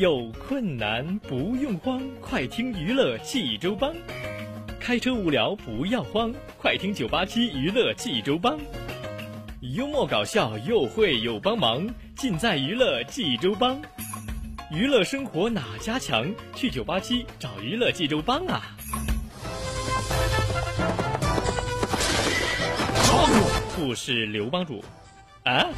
有困难不用慌，快听娱乐济州帮。开车无聊不要慌，快听九八七娱乐济州帮。幽默搞笑又会有帮忙，尽在娱乐济州帮。娱乐生活哪家强？去九八七找娱乐济州帮啊！不是刘帮主啊。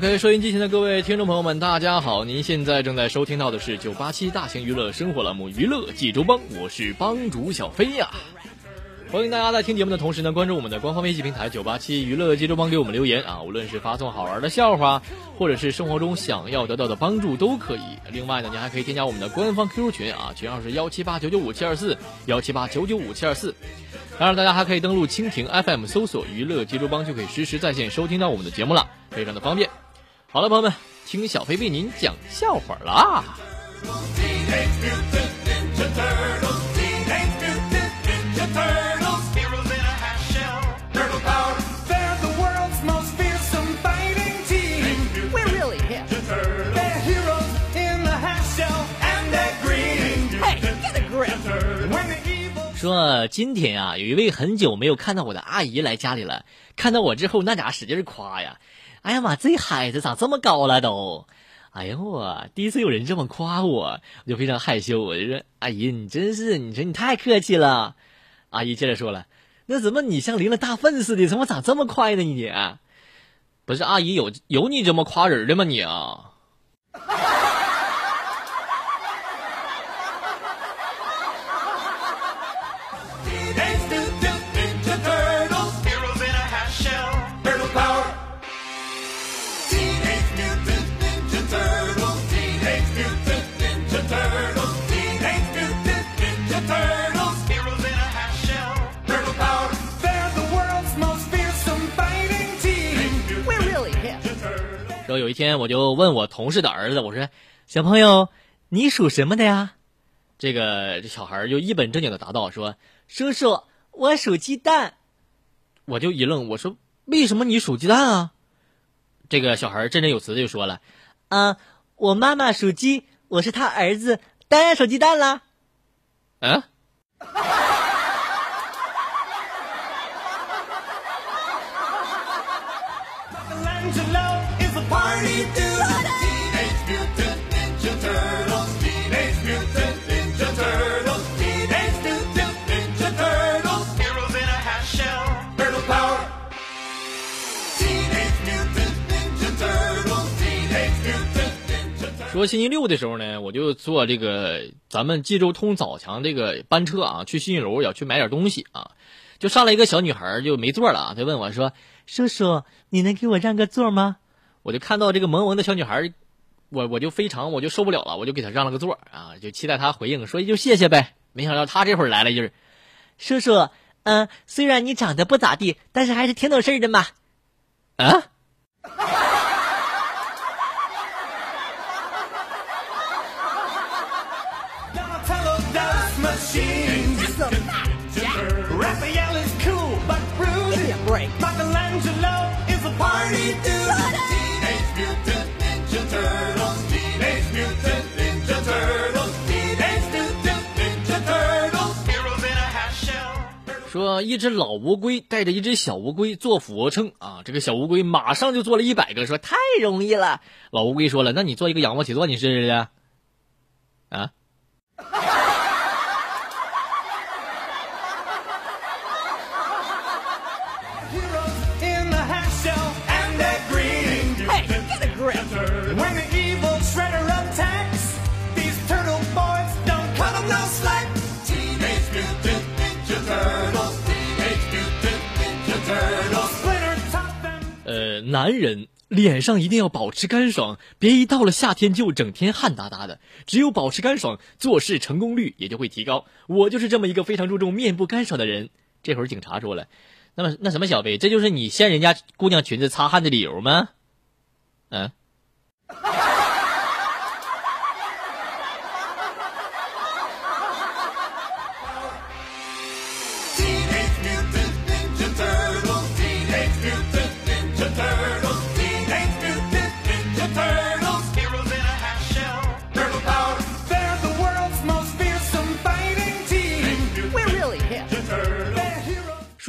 OK，收音机前的各位听众朋友们，大家好！您现在正在收听到的是九八七大型娱乐生活栏目《娱乐济州帮》，我是帮主小飞呀。欢迎大家在听节目的同时呢，关注我们的官方微信平台九八七娱乐济州帮，给我们留言啊！无论是发送好玩的笑话，或者是生活中想要得到的帮助都可以。另外呢，您还可以添加我们的官方 QQ 群啊，群号是幺七八九九五七二四幺七八九九五七二四。当然，大家还可以登录蜻蜓 FM 搜索“娱乐济州帮”，就可以实时在线收听到我们的节目了，非常的方便。好了，朋友们，听小飞为您讲笑话啦。说今天啊，有一位很久没有看到我的阿姨来家里了，看到我之后，那家使劲夸呀。哎呀妈，这孩子长这么高了都！哎呀我第一次有人这么夸我，我就非常害羞。我就说：“阿姨，你真是，你说你太客气了。”阿姨接着说了：“那怎么你像淋了大粪似的，怎么长这么快呢？你不是阿姨有有你这么夸人的吗？你啊？”说有一天，我就问我同事的儿子，我说：“小朋友，你属什么的呀？”这个这小孩就一本正经的答道：“说叔叔，我属鸡蛋。”我就一愣，我说：“为什么你属鸡蛋啊？”这个小孩振振有词的就说了：“啊，我妈妈属鸡，我是他儿子，当然属鸡蛋啦。”嗯。说星期六的时候呢，我就坐这个咱们济州通早强这个班车啊，去信义楼要去买点东西啊，就上来一个小女孩就没座了啊，她问我说：“叔叔，你能给我让个座吗？”我就看到这个萌萌的小女孩，我我就非常我就受不了了，我就给她让了个座啊，就期待她回应，说一句谢谢呗。没想到她这会儿来了一句：“叔叔，嗯，虽然你长得不咋地，但是还是挺懂事的嘛。”啊？说一只老乌龟带着一只小乌龟做俯卧撑啊，这个小乌龟马上就做了一百个，说太容易了。老乌龟说了，那你做一个仰卧起坐，你试试去。啊。男人脸上一定要保持干爽，别一到了夏天就整天汗哒哒的。只有保持干爽，做事成功率也就会提高。我就是这么一个非常注重面部干爽的人。这会儿警察说了，那么那什么小贝，这就是你掀人家姑娘裙子擦汗的理由吗？嗯。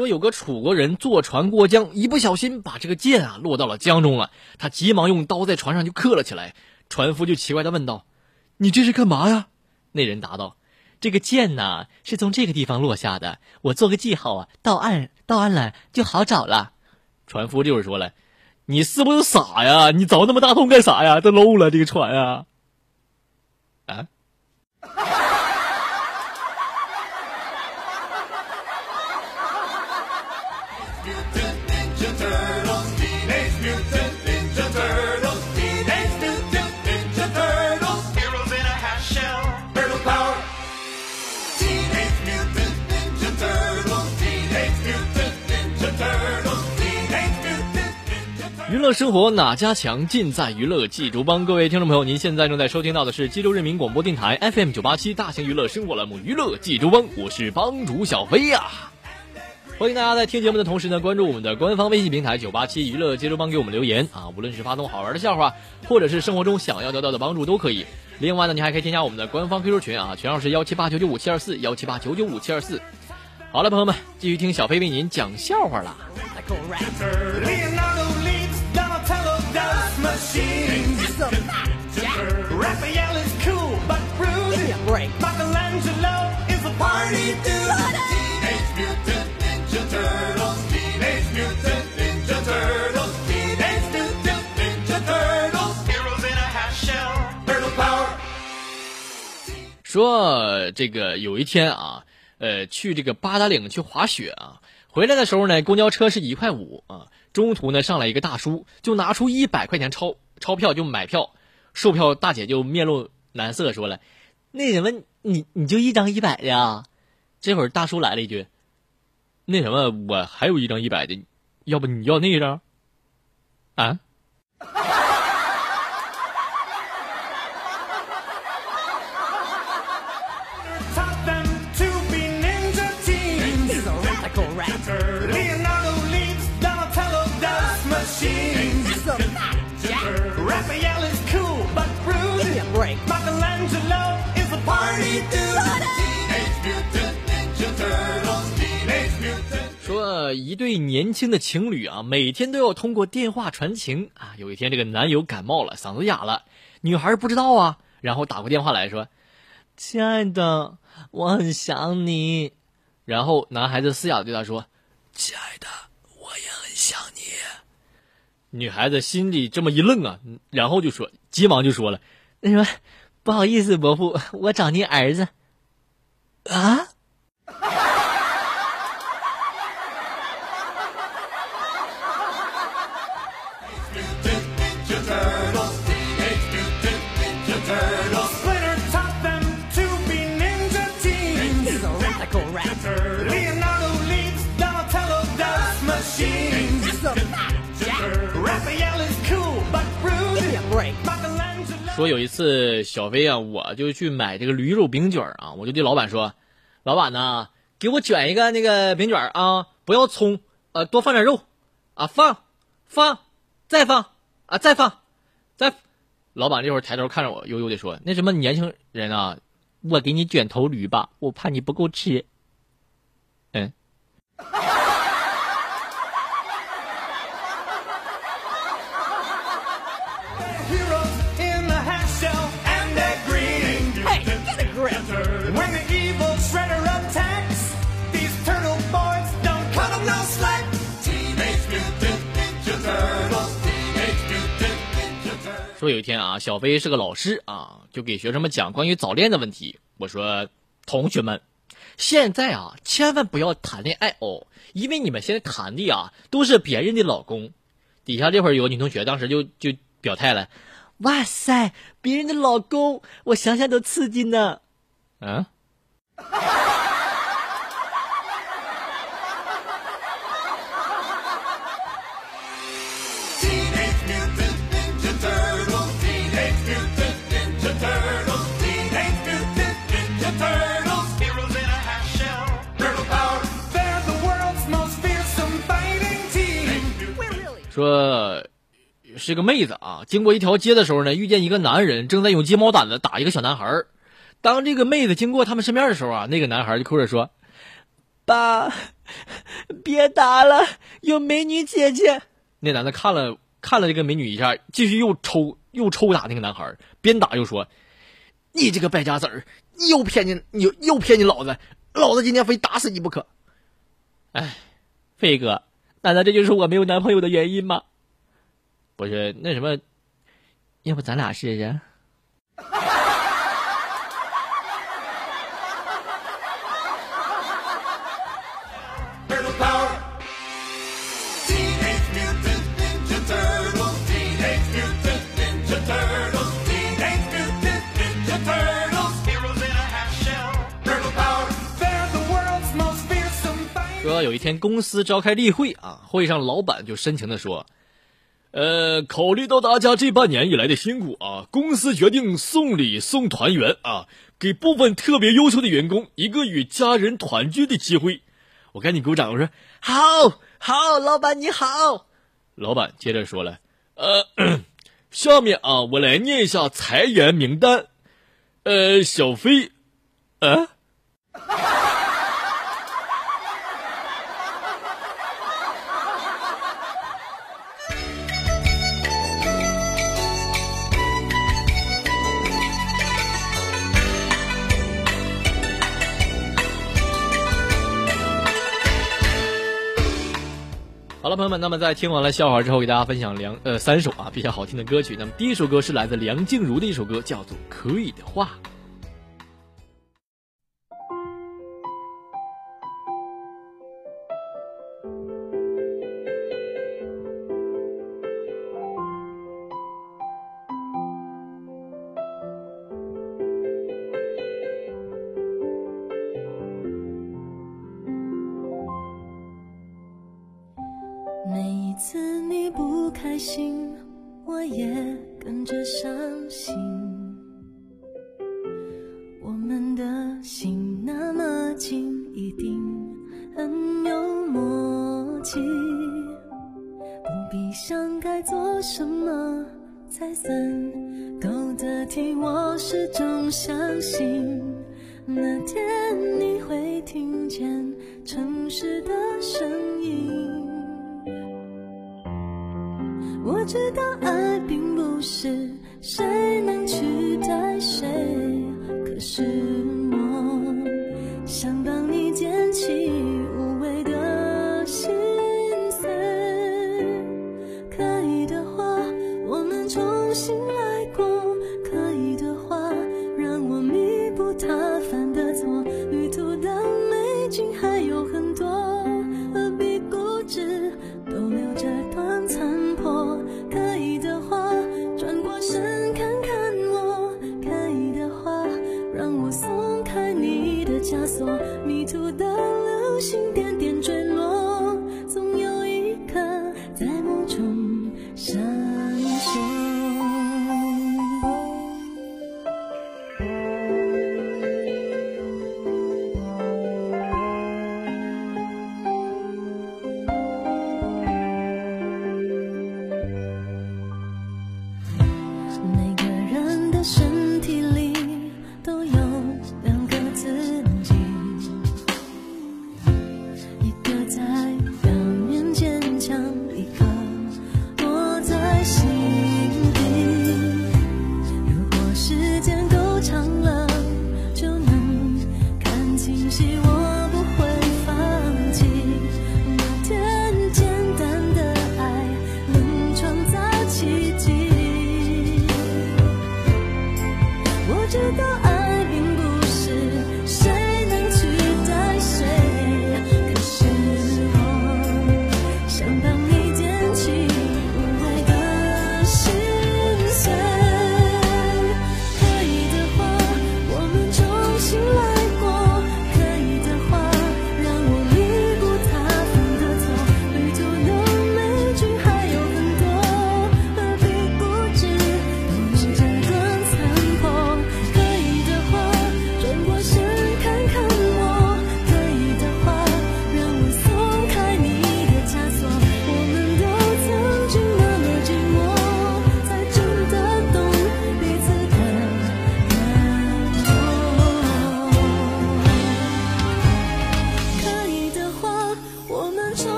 说有个楚国人坐船过江，一不小心把这个剑啊落到了江中了。他急忙用刀在船上就刻了起来。船夫就奇怪的问道：“你这是干嘛呀？”那人答道：“这个剑呢是从这个地方落下的，我做个记号啊，到岸到岸了就好找了。”船夫就是说了：“你是不是傻呀？你凿那么大洞干啥呀？都漏了这个船啊！”啊。娱乐生活哪家强，尽在娱乐济州帮。各位听众朋友，您现在正在收听到的是济州人民广播电台 FM 九八七大型娱乐生活栏目《娱乐济州帮》，我是帮主小飞呀。欢迎大家在听节目的同时呢，关注我们的官方微信平台九八七娱乐济州帮，给我们留言啊，无论是发送好玩的笑话，或者是生活中想要得到的帮助都可以。另外呢，你还可以添加我们的官方 QQ 群啊，群号是幺七八九九五七二四幺七八九九五七二四。好了，朋友们，继续听小飞为您讲笑话啦。说这个有一天啊，呃，去这个八达岭去滑雪啊，回来的时候呢，公交车是一块五啊。中途呢，上来一个大叔，就拿出一百块钱钞钞票就买票，售票大姐就面露难色，说了：“那什么，你你就一张一百的啊？”这会儿大叔来了一句：“那什么，我还有一张一百的，要不你要那一张？”啊？一对年轻的情侣啊，每天都要通过电话传情啊。有一天，这个男友感冒了，嗓子哑了，女孩不知道啊，然后打过电话来说：“亲爱的，我很想你。”然后男孩子嘶哑对他说：“亲爱的，我也很想你。”女孩子心里这么一愣啊，然后就说，急忙就说了：“那什么，不好意思，伯父，我找您儿子。”啊？说有一次小飞啊，我就去买这个驴肉饼卷啊，我就对老板说：“老板呐，给我卷一个那个饼卷啊，不要葱，呃，多放点肉，啊，放，放，再放，啊，再放，再。”老板这会儿抬头看着我，悠悠的说：“那什么年轻人啊，我给你卷头驴吧，我怕你不够吃。”嗯。说有一天啊，小飞是个老师啊，就给学生们讲关于早恋的问题。我说，同学们，现在啊，千万不要谈恋爱哦，因为你们现在谈的啊，都是别人的老公。底下这会儿有个女同学，当时就就表态了：“哇塞，别人的老公，我想想都刺激呢。”嗯。说，是个妹子啊，经过一条街的时候呢，遇见一个男人正在用鸡毛掸子打一个小男孩当这个妹子经过他们身边的时候啊，那个男孩就哭着说：“爸，别打了，有美女姐姐。”那男的看了看了这个美女一下，继续又抽又抽打那个男孩，边打又说：“你这个败家子儿，又骗你，你又又骗你老子，老子今天非打死你不可。”哎，飞哥。难道这就是我没有男朋友的原因吗？不是，那什么，要不咱俩试试？有一天，公司召开例会啊，会上老板就深情的说：“呃，考虑到大家这半年以来的辛苦啊，公司决定送礼送团圆啊，给部分特别优秀的员工一个与家人团聚的机会。”我赶紧鼓掌，我说：“好好，老板你好。”老板接着说了：“呃，下面啊，我来念一下裁员名单。呃，小飞，啊。”好了，朋友们，那么在听完了笑话之后，给大家分享两呃三首啊比较好听的歌曲。那么第一首歌是来自梁静茹的一首歌，叫做《可以的话》。不必想该做什么才算够得体，我始终相信那天你会听见城市的声音。我知道爱并不是谁能取代谁，可是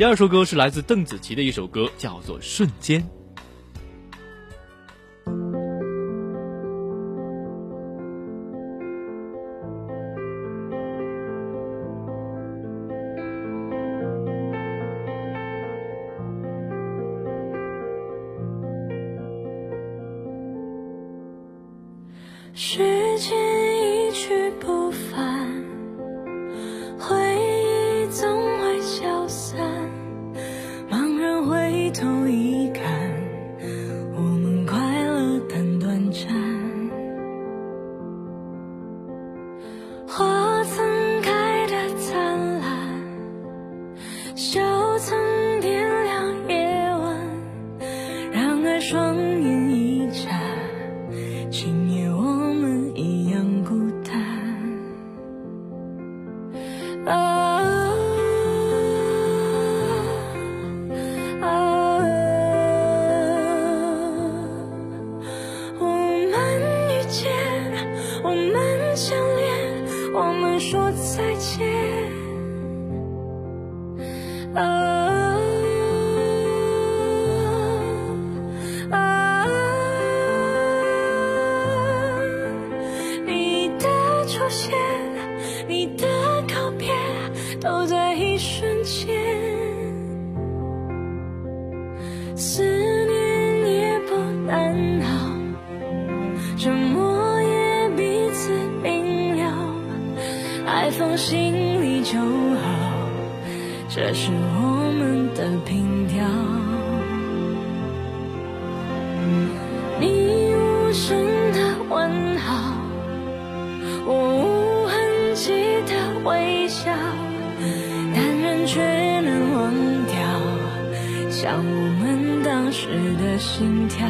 第二首歌是来自邓紫棋的一首歌，叫做《瞬间》。时间说再见。微笑，但人却能忘掉，像我们当时的心跳。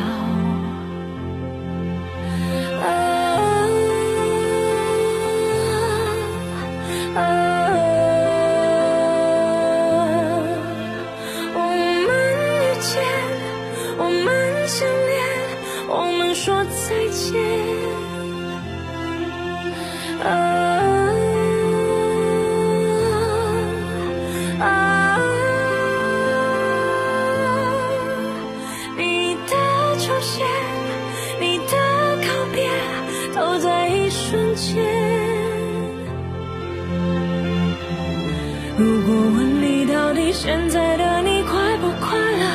如果问你到底现在的你快不快乐？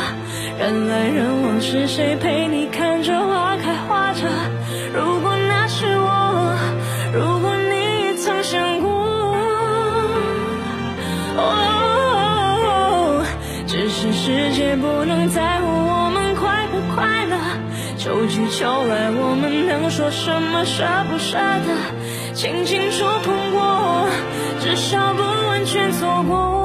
人来人往，是谁陪你看着花开花着？如果那是我，如果你也曾想过，哦，只是世界不能在乎我们快不快乐。秋去秋来，我们能说什么舍不舍得？轻轻触碰过，至少不完全错过。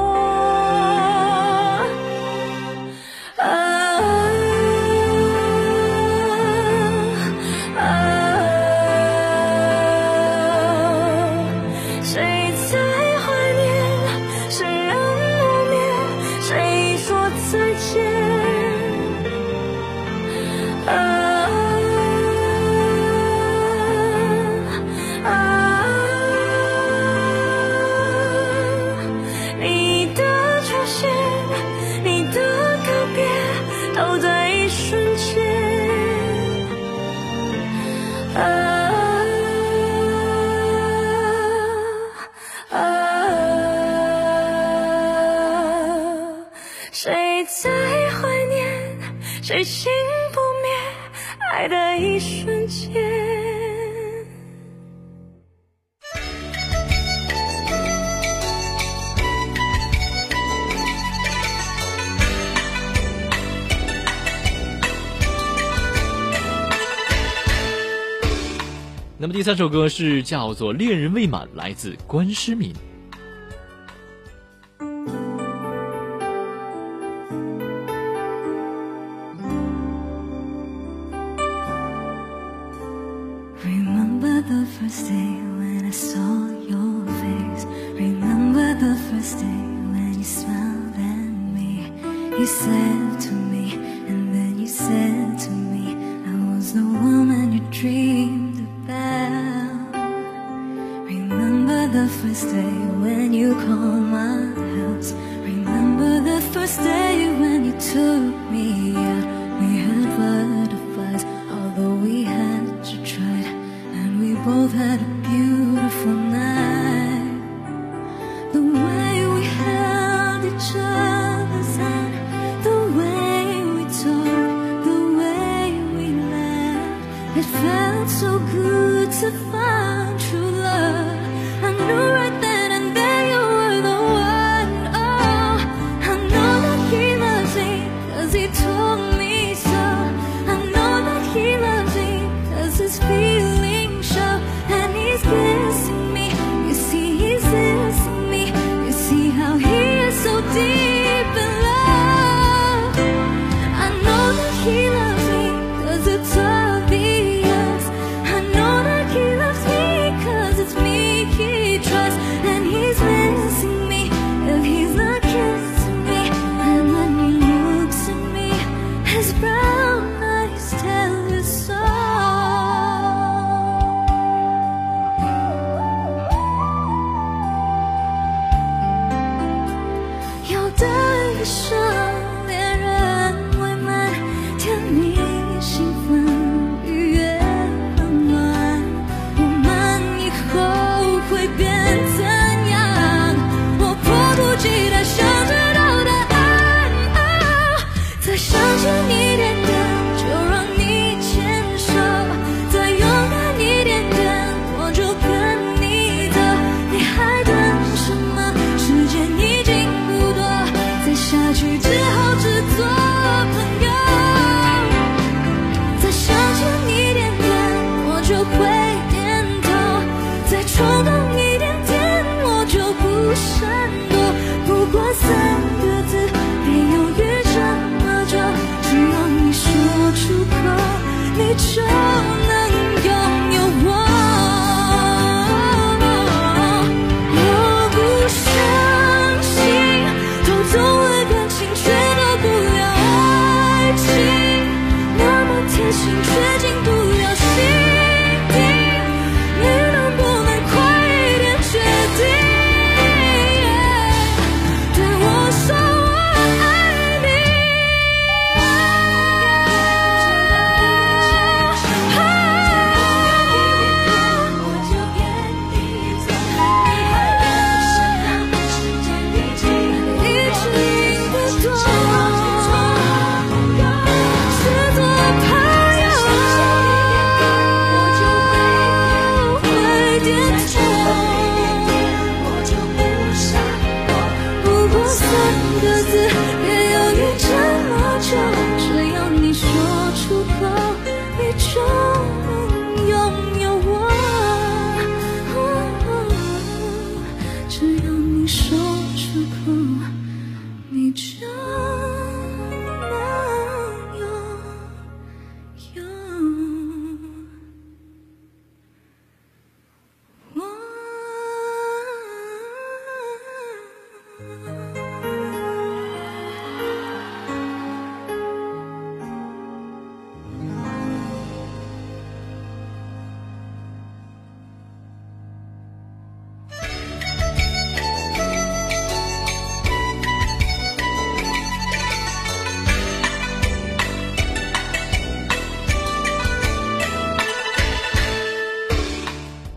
那么第三首歌是叫做《恋人未满》，来自关诗敏。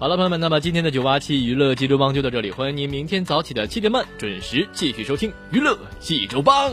好了，朋友们，那么今天的九八七娱乐济州帮就到这里，欢迎您明天早起的七点半准时继续收听娱乐济州帮。